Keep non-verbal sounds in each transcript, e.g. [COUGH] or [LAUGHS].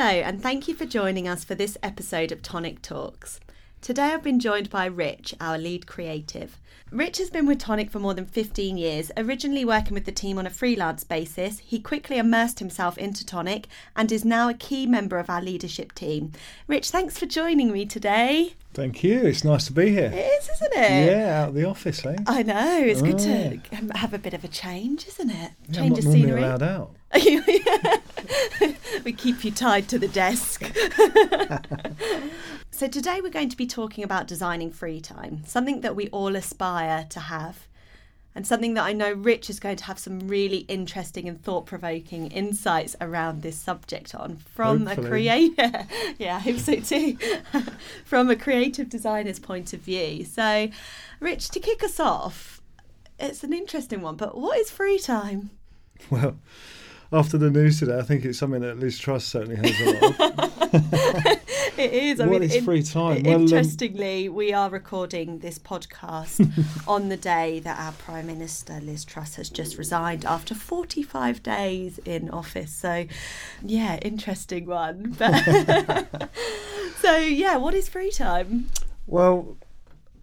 Hello, and thank you for joining us for this episode of Tonic Talks. Today I've been joined by Rich, our lead creative. Rich has been with Tonic for more than 15 years, originally working with the team on a freelance basis. He quickly immersed himself into Tonic and is now a key member of our leadership team. Rich, thanks for joining me today. Thank you. It's nice to be here. It is, isn't it? Yeah, out of the office, eh? I know. It's good Oh. to have a bit of a change, isn't it? Yeah, I'm Change not of scenery. allowed out. [LAUGHS] we keep you tied to the desk. [LAUGHS] so, today we're going to be talking about designing free time, something that we all aspire to have, and something that I know Rich is going to have some really interesting and thought provoking insights around this subject on from a Hopefully. creator. [LAUGHS] yeah, I hope so too. from a creative designer's point of view. So, Rich, to kick us off, it's an interesting one, but what is free time? Well, after the news today, I think it's something that Liz Truss certainly has a lot of. [LAUGHS] [LAUGHS] It is. I What mean, is in- free time? Well, um, interestingly, we are recording this podcast [LAUGHS] on the day that our Prime Minister Liz Truss has just resigned after 45 days in office. So, yeah, interesting one. But so, yeah, what is free time? Well,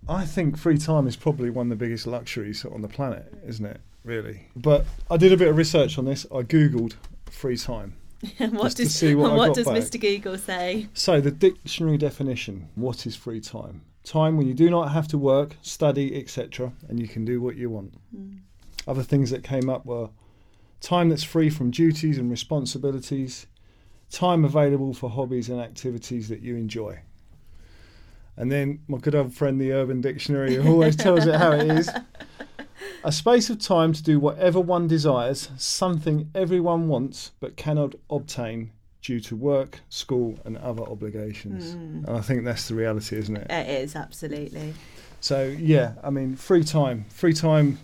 I think free time is probably one of the biggest luxuries on the planet, isn't it? Really. But I did a bit of research on this. I googled free time. [LAUGHS] What Just to does see what I what got does back. Mr. Google say? So, the dictionary definition what is free time? Time when you do not have to work, study, etc., and you can do what you want. Hmm. Other things that came up were time that's free from duties and responsibilities, time available for hobbies and activities that you enjoy. And then my good old friend, the Urban Dictionary, who always tells it how it is. [LAUGHS] A space of time to do whatever one desires, something everyone wants but cannot obtain due to work, school, and other obligations. Hmm. And I think that's the reality, isn't it? It is, absolutely. So, yeah, I mean, free time. Free time,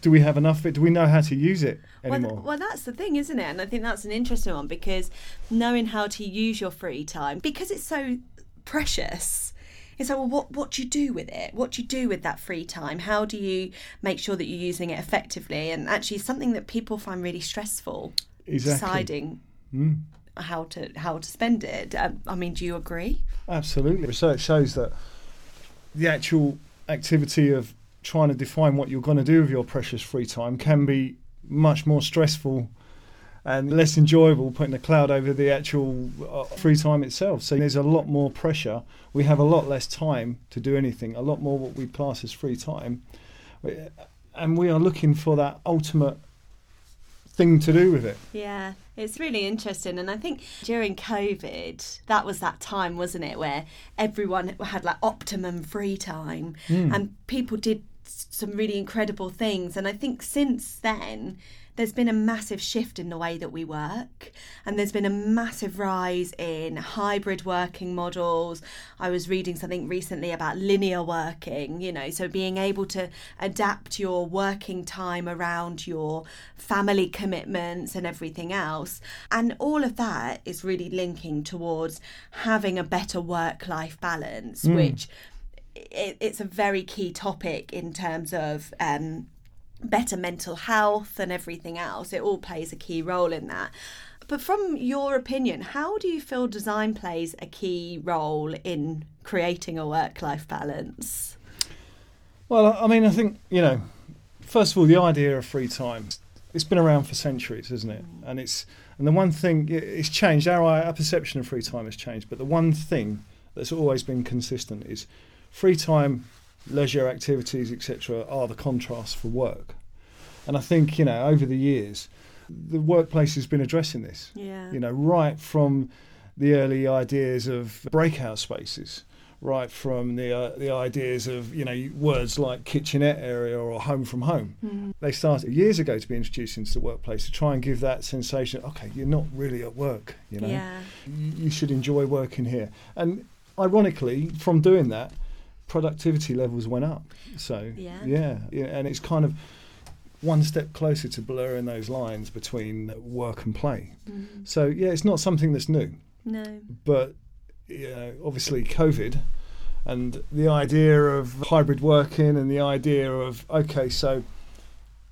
do we have enough of it? Do we know how to use it anymore? Well, well, that's the thing, isn't it? And I think that's an interesting one because knowing how to use your free time, because it's so precious. It's like, well, what, what do you do with it? What do you do with that free time? How do you make sure that you're using it effectively? And actually, something that people find really stressful exactly. deciding Mm, how to how to spend it. Um, I mean, do you agree? absolutely. Research shows that the actual activity of trying to define what you're going to do with your precious free time can be much more stressful and less enjoyable putting a cloud over the actual uh, free time itself. So there's a lot more pressure. We have a lot less time to do anything, a lot more what we class as free time. And we are looking for that ultimate thing to do with it. Yeah, it's really interesting. And I think during COVID, that was that time, wasn't it, where everyone had like optimum free time and people did some really incredible things. And I think since then, there's been a massive shift in the way that we work, and there's been a massive rise in hybrid working models. I was reading something recently about linear working, you know, so being able to adapt your working time around your family commitments and everything else. And all of that is really linking towards having a better work life balance, which it, it's a very key topic in terms of um, better mental health and everything else. It all plays a key role in that. But from your opinion, how do you feel design plays a key role in creating a work life balance? Well, I mean, I think, you know, first of all, the idea of free time, it's been around for centuries, isn't it? And it's and the one thing it's changed. Our, our perception of free time has changed, but the one thing that's always been consistent is free time, leisure activities, etc., are the contrast for work. And I think you know over the years, the workplace has been addressing this. Yeah. You know, right from the early ideas of breakout spaces, right from the uh, the ideas of you know words like kitchenette area or home from home. Mm. They started years ago to be introduced into the workplace to try and give that sensation. Okay, you're not really at work. You know, Yeah. you, you should enjoy working here. And ironically, from doing that, productivity levels went up. So Yeah. yeah, yeah, and it's kind of one step closer to blurring those lines between work and play. Mm. So yeah, it's not something that's new, No. but you know, obviously COVID and the idea of hybrid working and the idea of okay, so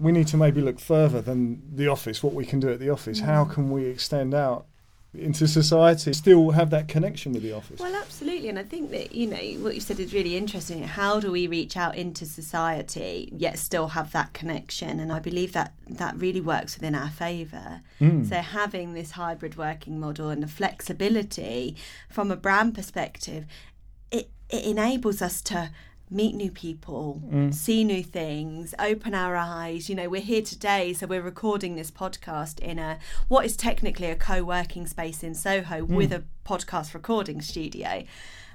we need to maybe look further than the office, what we can do at the office. How Mm. can we extend out into society, still have that connection with the office. Well, absolutely, and I think that you know what you said is really interesting. How do we reach out into society yet still have that connection? And I believe that that really works within our favour. Mm. So having this hybrid working model and the flexibility from a brand perspective, it it enables us to meet new people, Mm. see new things, open our eyes. You know, we're here today, so we're recording this podcast in a what is technically a co-working space in Soho with a podcast recording studio.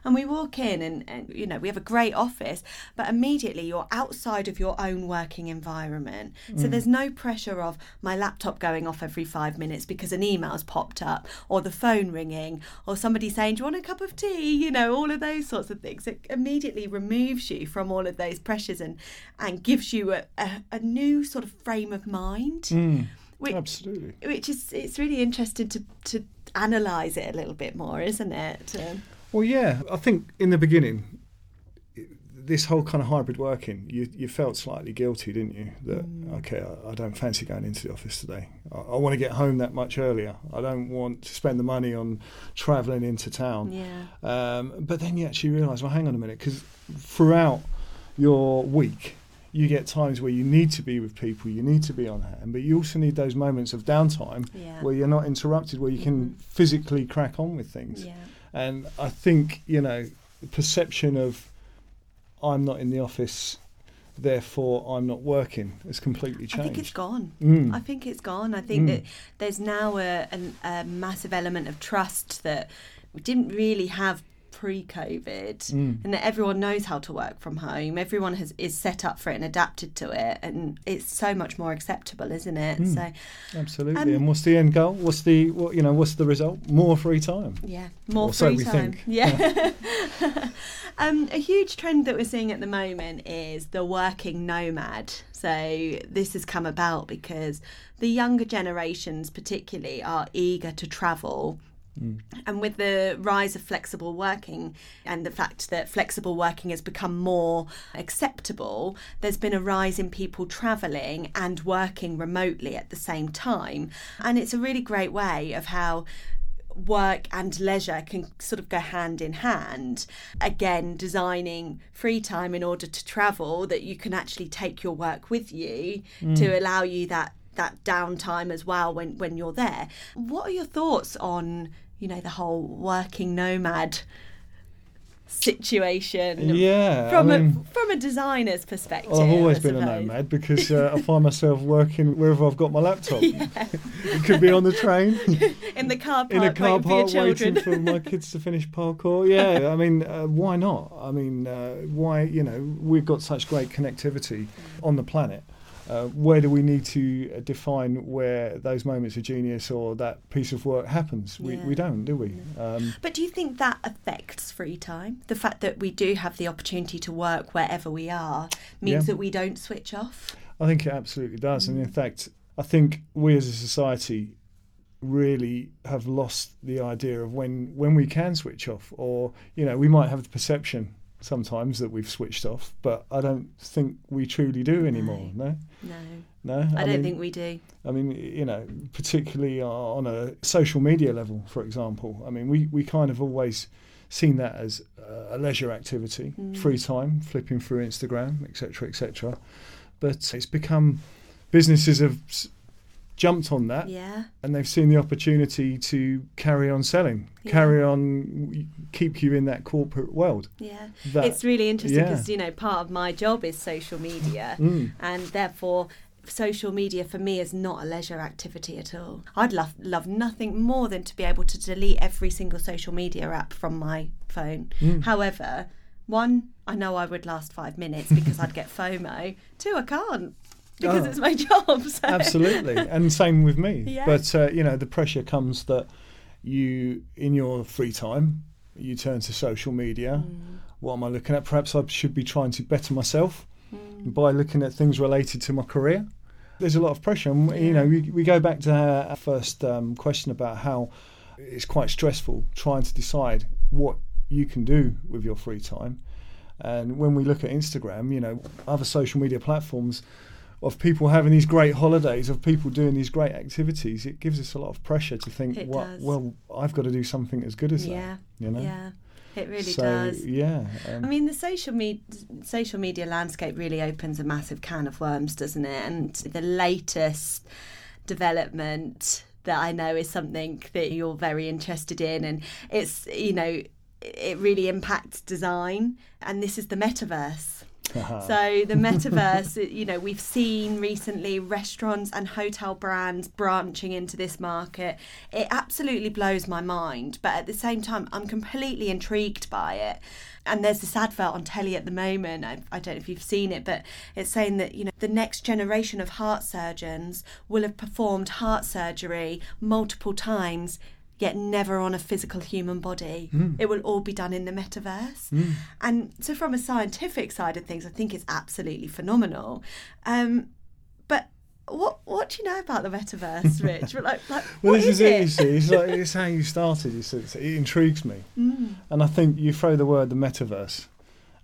And we walk in and, and you know, we have a great office, but immediately you're outside of your own working environment. So there's no pressure of my laptop going off every five minutes because an email's popped up or the phone ringing or somebody saying, Do you want a cup of tea? You know, all of those sorts of things. It immediately removes you from all of those pressures and, and gives you a, a, a new sort of frame of mind. Mm. Which, Absolutely. which is it's really interesting to, to analyse it a little bit more, isn't it? Um, Well, yeah, I think in the beginning, this whole kind of hybrid working, you, you felt slightly guilty, didn't you? That, okay, I, I don't fancy going into the office today. I, I want to get home that much earlier. I don't want to spend the money on travelling into town. yeah. Um, but then you actually realise, well, hang on a minute, because throughout your week, you get times where you need to be with people, you need to be on hand, but you also need those moments of downtime Yeah. where you're not interrupted, where you can physically crack on with things. Yeah. And I think, you know, the perception of I'm not in the office, therefore I'm not working has completely changed. I think it's gone. Mm. I think it's gone. I think Mm. that there's now a, an a massive element of trust that we didn't really have pre-COVID, Mm. and that everyone knows how to work from home. Everyone has is set up for it and adapted to it, and it's so much more acceptable, isn't it? Mm. So Absolutely. Um, and what's the end goal? What's the what you know? What's the result? More free time. Yeah, more Or so free we time. think. Yeah. [LAUGHS] um, a huge trend that we're seeing at the moment is the working nomad. So this has come about because the younger generations, particularly, are eager to travel. And with the rise of flexible working and the fact that flexible working has become more acceptable, there's been a rise in people travelling and working remotely at the same time. And it's a really great way of how work and leisure can sort of go hand in hand. Again, designing free time in order to travel that you can actually take your work with you mm. to allow you that that downtime as well when when you're there. What are your thoughts on, you know, the whole working nomad situation Yeah. from I mean, a from a designer's perspective? well, I've always been a nomad because uh, I find myself working wherever I've got my laptop. [LAUGHS] it could be on the train, [LAUGHS] in the car park, in a car for park, children. waiting for my kids to finish parkour. Yeah, I mean, uh, why not? I mean, uh, why? You know, we've got such great connectivity on the planet. Uh, where do we need to uh, define where those moments of genius or that piece of work happens? We, Yeah. we don't, do we? Um, But do you think that affects free time? The fact that we do have the opportunity to work wherever we are means Yeah. that we don't switch off? I think it absolutely does. And in fact, I think we as a society really have lost the idea of when, when we can switch off. Or, you know, we might have the perception sometimes that we've switched off, but I don't think we truly do anymore. No? No, No? I, don't mean, think we do. I mean, you know, particularly on a social media level, for example. I mean, we, we kind of always seen that as a leisure activity, Mm. free time, flipping through Instagram, etc., etc. But it's become businesses have jumped on that Yeah, and they've seen the opportunity to carry on selling, Yeah. carry on, keep you in that corporate world. yeah. That, it's really interesting yeah. because, you know, part of my job is social media. Mm, and therefore social media for me is not a leisure activity at all. I'd love love nothing more than to be able to delete every single social media app from my phone. Mm. However, one, I know I would last five minutes because I'd get [LAUGHS] FOMO. Two, I can't because Oh. it's my [LAUGHS] job. So. Absolutely, and same with me. [LAUGHS] Yeah. But uh, you know, the pressure comes that you, in your free time, you turn to social media. Mm. What am I looking at? Perhaps I should be trying to better myself by looking at things related to my career. There's a lot of pressure, and you know, we, we go back to our our first um, question about how it's quite stressful trying to decide what you can do with your free time. And when we look at Instagram, you know, other social media platforms of people having these great holidays, of people doing these great activities, it gives us a lot of pressure to think, It does. well, I've got to do something as good as Yeah. that. You know? Yeah, it really so, does. Yeah. um, I mean, the social media social media landscape really opens a massive can of worms, doesn't it? And the latest development that I know is something that you're very interested in, and it's you know it really impacts design, and this is the metaverse. Uh-huh. So the metaverse, you know, we've seen recently restaurants and hotel brands branching into this market. It absolutely blows my mind, but at the same time, I'm completely intrigued by it. And there's this advert on telly at the moment. I, I don't know if you've seen it, but it's saying that you know the next generation of heart surgeons will have performed heart surgery multiple times yet never on a physical human body. It will all be done in the metaverse. And so, from a scientific side of things, I think it's absolutely phenomenal. Um, but what what do you know about the metaverse, [LAUGHS] Rich? like, like, Well, what this is, is it. You see, it's, like, [LAUGHS] it's how you started. See, it's- it intrigues me, Mm. and I think you throw the word the metaverse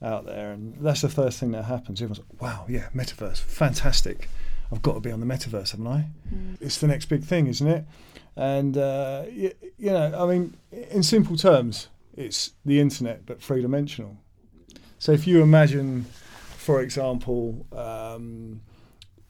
out there, and that's the first thing that happens. Everyone's like, "Wow, yeah, metaverse, fantastic! I've got to be on the metaverse, haven't I?" Mm. It's the next big thing, isn't it? And uh, you, you know, I mean, in simple terms, it's the internet but three dimensional. So if you imagine, for example, um,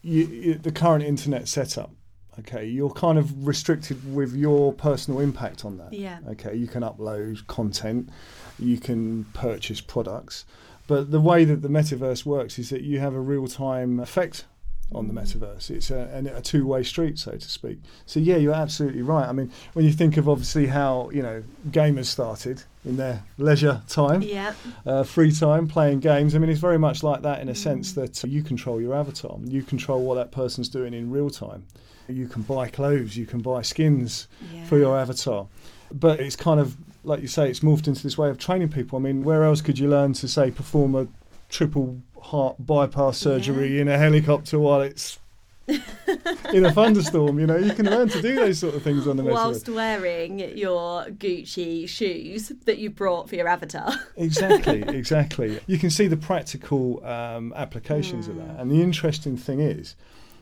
you, you, the current internet setup, okay, you're kind of restricted with your personal impact on that. Yeah. Okay, you can upload content, you can purchase products, but the way that the metaverse works is that you have a real time effect on the metaverse. It's a, a two way street, so to speak. So yeah, you're absolutely right. I mean, when you think of obviously how you know gamers started in their leisure time, Yeah. uh, free time playing games. I mean, it's very much like that in a sense that you control your avatar. You control what that person's doing in real time. You can buy clothes, you can buy skins Yeah. for your avatar. But it's kind of like you say, it's morphed into this way of training people. I mean, where else could you learn to say perform a triple heart bypass surgery in a helicopter while it's [LAUGHS] in a thunderstorm? You know, you can learn to do those sort of things on the metaverse. Whilst wearing your Gucci shoes that you brought for your avatar. exactly, [LAUGHS] exactly. You can see the practical um, applications of that. And the interesting thing is,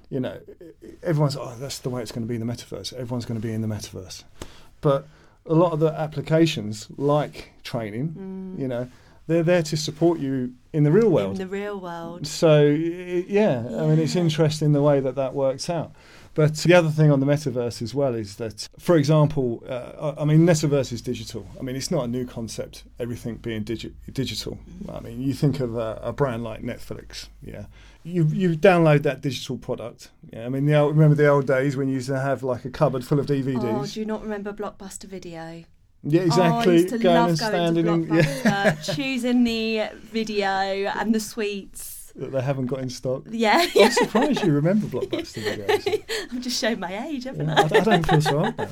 you know, everyone's, oh, that's the way it's going to be in the metaverse. Everyone's going to be in the metaverse. But a lot of the applications, like training, you know, they're there to support you in the real world. In the real world. So y- yeah, I mean it's interesting the way that that works out. But the other thing on the metaverse as well is that, for example, uh, I I mean, metaverse is digital. I mean, it's not a new concept. Everything being digi- digital. I mean, you think of a, a brand like Netflix. Yeah, you you download that digital product. Yeah, I mean, the old, remember the old days when you used to have like a cupboard full of DVDs. Oh, do you not remember Blockbuster Video? Yeah, Oh, I exactly. used to going love and going standing to in. Blockbuster, [LAUGHS] choosing the video and the sweets. that they haven't got in stock. Yeah, I'm surprised you remember Blockbuster videos. [LAUGHS] I'm just showing my age, haven't Yeah, I, I? Don't feel so old now.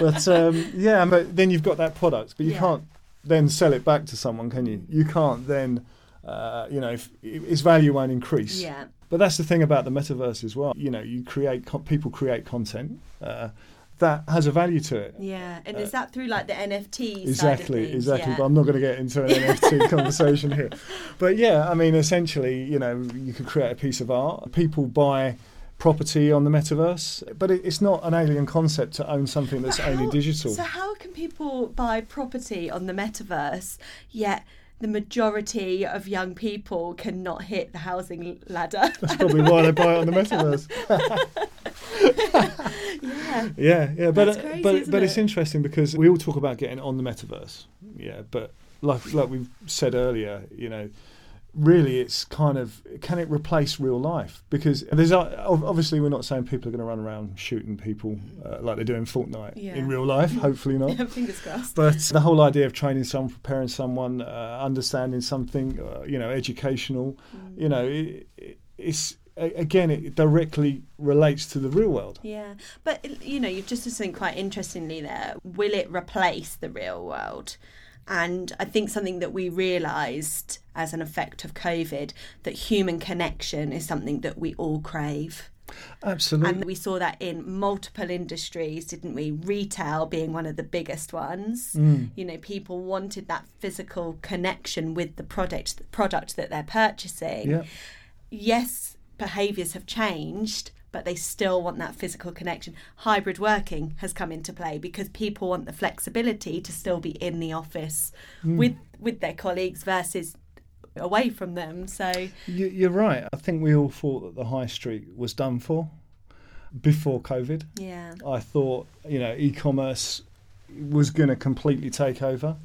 But [LAUGHS] um, yeah, but then you've got that product, but you Yeah. can't then sell it back to someone, can you? You can't then, uh, you know, if, its value won't increase. Yeah. But that's the thing about the metaverse as well. You know, you create co- people create content uh, that has a value to it. Yeah, and is uh, that through like the NFT Exactly, exactly. Yeah. But I'm not going to get into an [LAUGHS] NFT conversation here. But yeah, I mean, essentially, you know, you could create a piece of art. People buy property on the metaverse, but it, it's not an alien concept to own something that's But only digital. So how can people buy property on the metaverse yet the majority of young people cannot hit the housing ladder? That's probably why they buy it on the [LAUGHS] metaverse. yeah. Yeah, yeah, but uh, crazy, but but it's interesting because we all talk about getting on the metaverse. Yeah, but like like we've said earlier, you know, really it's kind of can it replace real life? Because there's uh, obviously we're not saying people are going to run around shooting people uh, like they do in Fortnite Yeah. in real life. Hopefully not. [LAUGHS] Fingers crossed. But the whole idea of training someone, preparing someone, uh, understanding something, uh, you know, educational, you know, it, it, it's again it directly relates to the real world. Yeah, but you know, you've just said something quite interestingly there. Will it replace the real world? And I think something that we realised as an effect of COVID that human connection is something that we all crave. Absolutely. And we saw that in multiple industries, didn't we? Retail being one of the biggest ones. Mm. You know, people wanted that physical connection with the product, the product that they're purchasing Yeah. yes, behaviours have changed, but they still want that physical connection. Hybrid working has come into play because people want the flexibility to still be in the office Hmm. with with their colleagues versus away from them. So You, you're right. I think we all thought that the high street was done for before COVID. yeah, I thought, you know, e-commerce was going to completely take over.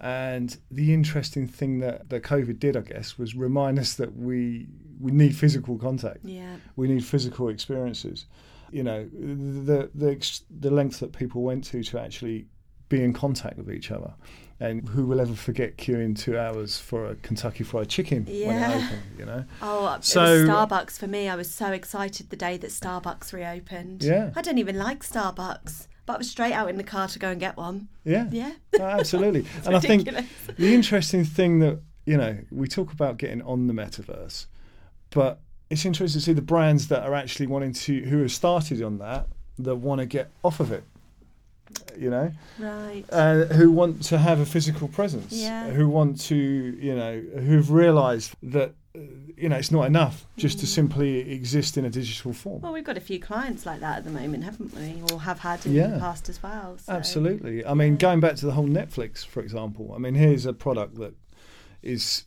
And the interesting thing that, that COVID did, I guess, was remind us that we we need physical contact. yeah, We need physical experiences. You know, the the the length that people went to to actually be in contact with each other. And who will ever forget queuing two hours for a Kentucky Fried Chicken when Yeah. it opened? You know, Oh, So- it was Starbucks for me. I was so excited the day that Starbucks reopened. Yeah. I don't even like Starbucks, but I was straight out in the car to go and get one. yeah, Yeah. Oh, absolutely. [LAUGHS] and I think the interesting thing that you know we talk about getting on the metaverse, but it's interesting to see the brands that are actually wanting to who have started on that that want to get off of it. You know, Right. uh, who want to have a physical presence, Yeah. who want to, you know, who've realised that, you know, it's not enough just to simply exist in a digital form. Well, we've got a few clients like that at the moment, haven't we? Or have had in Yeah. the past as well. So. Absolutely. I mean, going back to the whole Netflix, for example. I mean, here's a product that is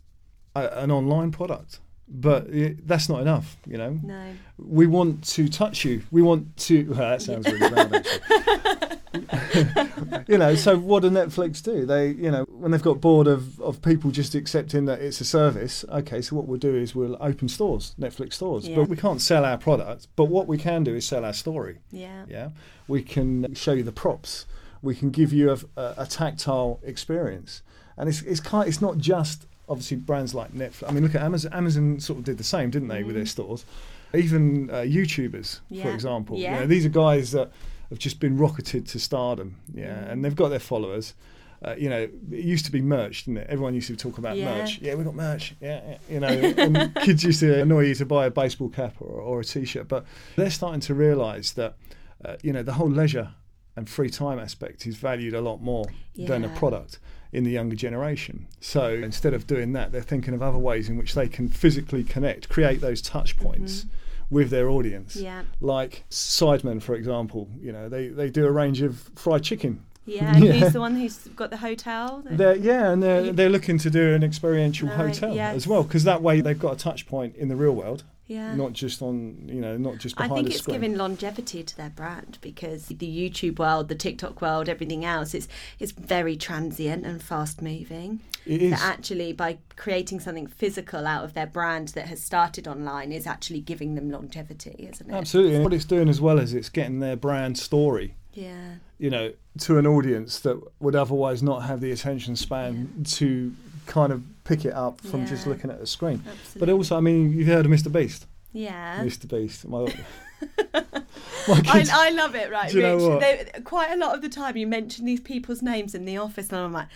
a, an online product, but it, that's not enough. You know, No. we want to touch you. We want to. Well, [LAUGHS] that sounds really bad. Actually. [LAUGHS] [LAUGHS] you know, so what do Netflix do? They, you know, when they've got bored of, of people just accepting that it's a service, okay, so what we'll do is we'll open stores, Netflix stores. Yeah. But we can't sell our product. But what we can do is sell our story. Yeah. Yeah, we can show you the props. We can give you a, a, a tactile experience, and it's it's kind. It's not just obviously brands like Netflix. I mean, look at Amazon. Amazon sort of did the same, didn't they, with their stores? Even uh, YouTubers, for Yeah. example. You Yeah. know, these are guys that have just been rocketed to stardom. Yeah, Mm. and they've got their followers. Uh, you know, it used to be merch, didn't it? Everyone used to talk about Yeah. merch. Yeah, we got merch. Yeah, yeah. you know, and [LAUGHS] kids used to annoy you to buy a baseball cap or, or a t-shirt. But they're starting to realise that, uh, you know, the whole leisure and free time aspect is valued a lot more than a product in the younger generation. So instead of doing that, they're thinking of other ways in which they can physically connect, create those touch points with their audience. Yeah. Like Sidemen, for example, you know, they, they do a range of fried chicken. Yeah. And [LAUGHS] Yeah. who's the one who's got the hotel? They're, yeah, and they're, they're looking to do an experiential hotel as well, because that way they've got a touch point in the real world, yeah. not just on, you know, not just I think it's screen. giving longevity to their brand because the YouTube world, the TikTok world, everything else, it's it's very transient and fast moving. it is. That actually, by creating something physical out of their brand that has started online, is actually giving them longevity, isn't it? Absolutely. And what it's doing as well is it's getting their brand story, Yeah. you know, to an audience that would otherwise not have the attention span to kind of pick it up from just looking at a screen. Absolutely. But also, I mean, you've heard of Mr. Beast. yeah. Mr. Beast. My, [LAUGHS] my I, kids. I love it, right, Do you know Rich? They, quite a lot of the time, you mention these people's names in the office, and I'm like,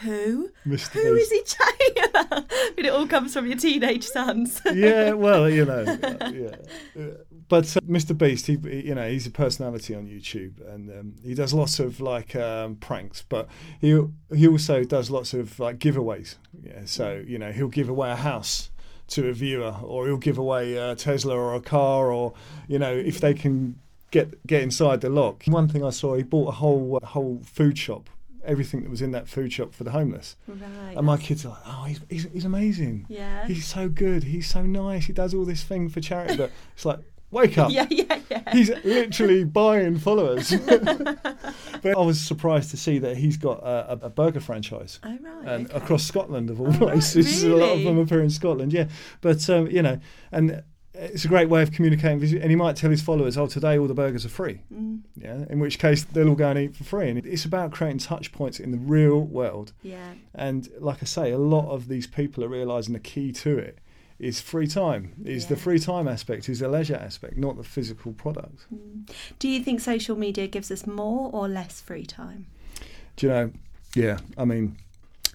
who? Mr. Who is Beast. he chatting about? But it all comes from your teenage sons. yeah, well, you know, [LAUGHS] uh, yeah. Uh, But uh, Mr. Beast, he, he- you know, he's a personality on YouTube, and um, he does lots of like um, pranks. But he he also does lots of like giveaways. Yeah, so you know, he'll give away a house to a viewer, or he'll give away a Tesla or a car, or you know, if they can get get inside the lock. One thing I saw, he bought a whole whole food shop. Everything that was in that food shop for the homeless, Right. and my kids are like, "Oh, he's, he's, he's amazing." yeah. he's so good, he's so nice, he does all this thing for charity. But [LAUGHS] it's like, wake up. yeah, yeah, yeah. He's literally [LAUGHS] buying followers. [LAUGHS] but I was surprised to see that he's got a, a, burger franchise. oh, right. And okay. across Scotland, of all Oh, right, places, a lot of really? them appear in Scotland. Yeah, but um, you know, and it's a great way of communicating. And he might tell his followers, "Oh, today all the burgers are free." Mm, Yeah, in which case they'll all go and eat for free. And it's about creating touch points in the real world. yeah. And like I say, a lot of these people are realizing the key to it is free time. Is the free time aspect, is the leisure aspect, not the physical product. Mm. Do you think social media gives us more or less free time? Do you know? Yeah, I mean,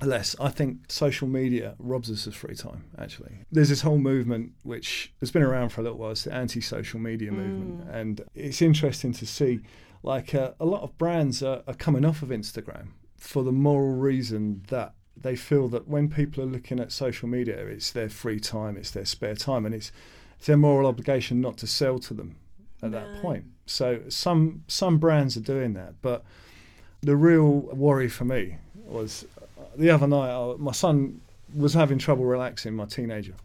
less. I think social media robs us of free time. Actually, there's this whole movement which has been around for a little while. It's the anti-social media movement, and it's interesting to see. Like uh, a lot of brands are, are coming off of Instagram for the moral reason that they feel that when people are looking at social media, it's their free time, it's their spare time, and it's it's their moral obligation not to sell to them at No. that point. So some some brands are doing that, but the real worry for me was uh, the other night. I, my son was having trouble relaxing, my teenager,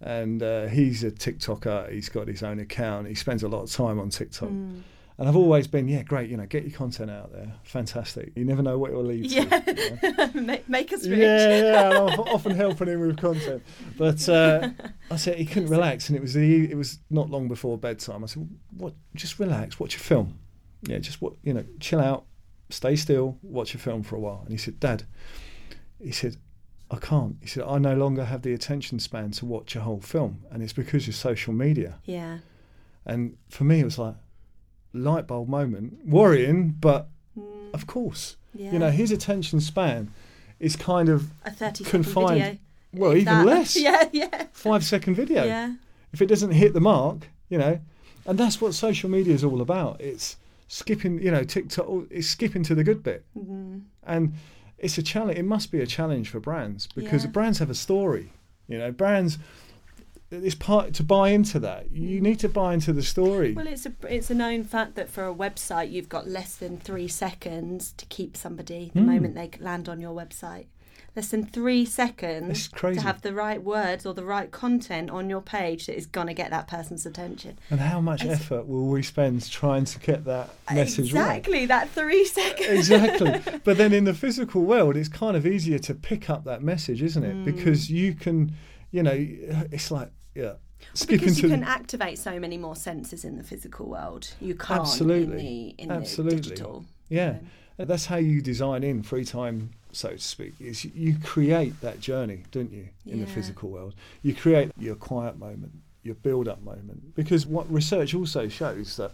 and uh, he's a TikToker. He's got his own account. He spends a lot of time on TikTok, Mm. And I've always been, yeah, great. You know, get your content out there. Fantastic. You never know what it will lead to. you know? Yeah. [LAUGHS] make, make us rich. Yeah, yeah, I'm [LAUGHS] often helping him with content. But uh, I said he couldn't [LAUGHS] relax, and it was the it was not long before bedtime. I said, "What? Just relax, watch a film. Yeah, just what you know, chill out, stay still, watch a film for a while." And he said, "Dad," he said, "I can't." He said, "I no longer have the attention span to watch a whole film, and it's because of social media." Yeah. And for me, it was like light bulb moment, worrying, but Mm. of course, yeah. you know, his attention span is kind of a 30 second confined- video. well, even that. [LAUGHS] less. Yeah, yeah. five second video. Yeah. If it doesn't hit the mark, you know, and that's what social media is all about. It's skipping, you know, TikTok. It's skipping to the good bit, Mm. and it's a challenge. It must be a challenge for brands because Yeah. brands have a story. You know, brands. It's part to buy into that. You need to buy into the story. Well, it's a it's a known fact that for a website, you've got less than three seconds to keep somebody the Mm. moment they land on your website. Less than three seconds to have the right words or the right content on your page that is going to get that person's attention. and how much It's- effort will we spend trying to get that message right? exactly that three seconds. exactly. But then in the [LAUGHS] physical world, it's kind of easier to pick up that message, isn't it? Mm. Because you can, you know, it's like, yeah, skip because you can the, activate so many more senses in the physical world. You can't Absolutely. in the in Absolutely. digital. yeah. That's how you design in free time, so to speak. Is you create that journey, don't you, in the physical world? You create your quiet moment, your build-up moment. Because what research also shows that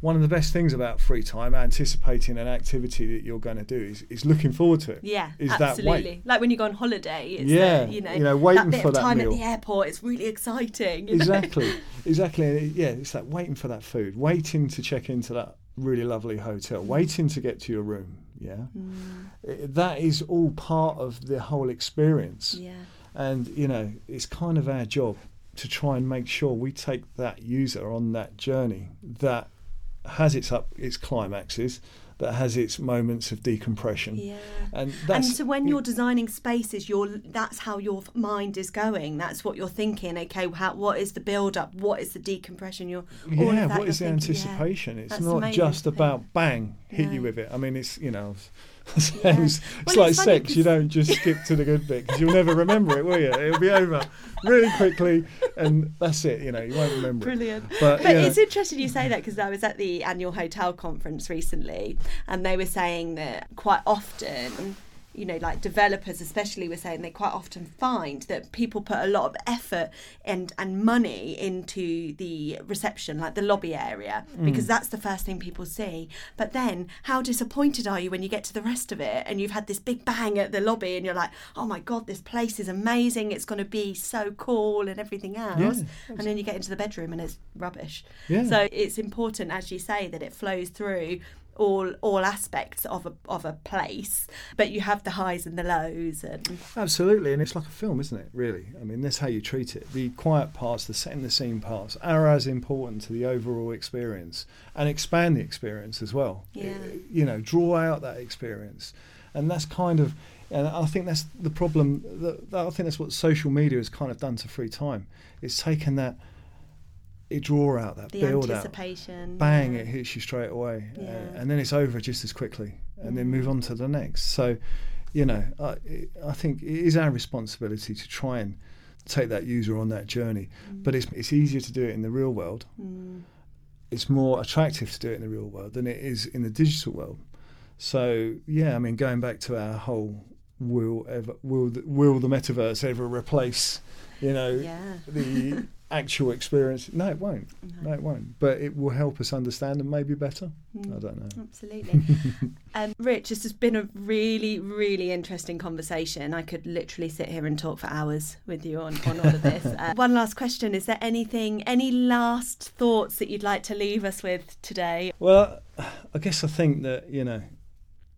one of the best things about free time, anticipating an activity that you're going to do, is, is looking forward to it. Yeah, Is absolutely. Like when you go on holiday, it's Yeah, the, you know, you know, waiting that bit for of that time meal. at the airport. It's really exciting. know? exactly [LAUGHS] exactly yeah it's that waiting for that food waiting to check into that really lovely hotel waiting to get to your room yeah Mm, I- that is all part of the whole experience yeah, and you know it's kind of our job to try and make sure we take that user on that journey that has its up its climaxes that has its moments of decompression yeah. and And so when you're designing spaces, you're that's how your mind is going. That's what you're thinking. Okay, how, what is the build up? What is the decompression? You're yeah, that what is the thinking, yeah. anticipation? It's That's not just about bang, hit you with it. I mean, it's you know, Yeah. [LAUGHS] it's, Well, it's it's like sex, you don't just skip to the good bit because you'll never remember it, will you? It'll be over really quickly, and that's it. You know, you won't remember it. Brilliant. But, But yeah. it's interesting you say that because I was at the annual hotel conference recently and they were saying that quite often, you know, like developers especially were saying they quite often find that people put a lot of effort and, and money into the reception, like the lobby area, Mm. because that's the first thing people see. But then how disappointed are you when you get to the rest of it and you've had this big bang at the lobby and you're like, oh my God, this place is amazing. It's going to be so cool and everything else. and then you get into the bedroom and it's rubbish. Yeah. So it's important, as you say, that it flows through all all aspects of a of a place, but you have the highs and the lows, and Absolutely, and it's like a film, isn't it? Really, I mean, that's how you treat it. The quiet parts, the setting the scene parts, are as important to the overall experience, and expand the experience as well. Yeah. You know, draw out that experience, and that's kind of, and I think that's the problem. That, that I think that's what social media has kind of done to free time. It's taken that, it draw out that the build out, bang, yeah. it hits you straight away, uh, and then it's over just as quickly, and then Mm. move on to the next. So, you know, I, I think it is our responsibility to try and take that user on that journey. But it's it's easier to do it in the real world. Mm. It's more attractive to do it in the real world than it is in the digital world. So yeah, I mean, going back to our whole will ever will the, will the metaverse ever replace, you know, Yeah. the actual experience? No, it won't. No. No, it won't. But it will help us understand them maybe better. Mm. I don't know. Absolutely. [LAUGHS] um, Rich, this has been a really, really interesting conversation. I could literally sit here and talk for hours with you on, on all of this. [LAUGHS] Uh, one last question Is there anything, any last thoughts that you'd like to leave us with today? Well, I guess I think that you know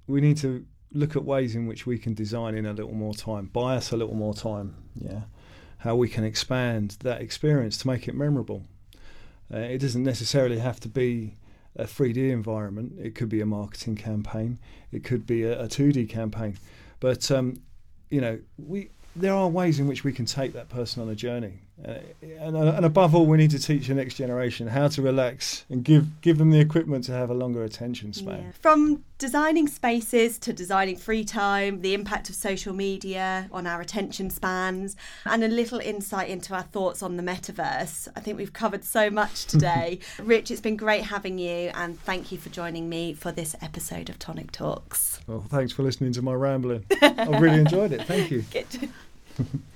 we need to look at ways in which we can design in a little more time, buy us a little more time. Yeah, how we can expand that experience to make it memorable. Uh, it doesn't necessarily have to be a 3D environment. It could be a marketing campaign. It could be a, a 2D campaign. But um, you know, we there are ways in which we can take that person on a journey. Uh, and, and, above all, we need to teach the next generation how to relax and give give them the equipment to have a longer attention span. Yeah. From designing spaces to designing free time, the impact of social media on our attention spans, and a little insight into our thoughts on the metaverse. I think we've covered so much [LAUGHS] today. Rich, it's been great having you, and thank you for joining me for this episode of Tonic Talks. Well, thanks for listening to my rambling. I really enjoyed it. Thank you. [LAUGHS] [LAUGHS]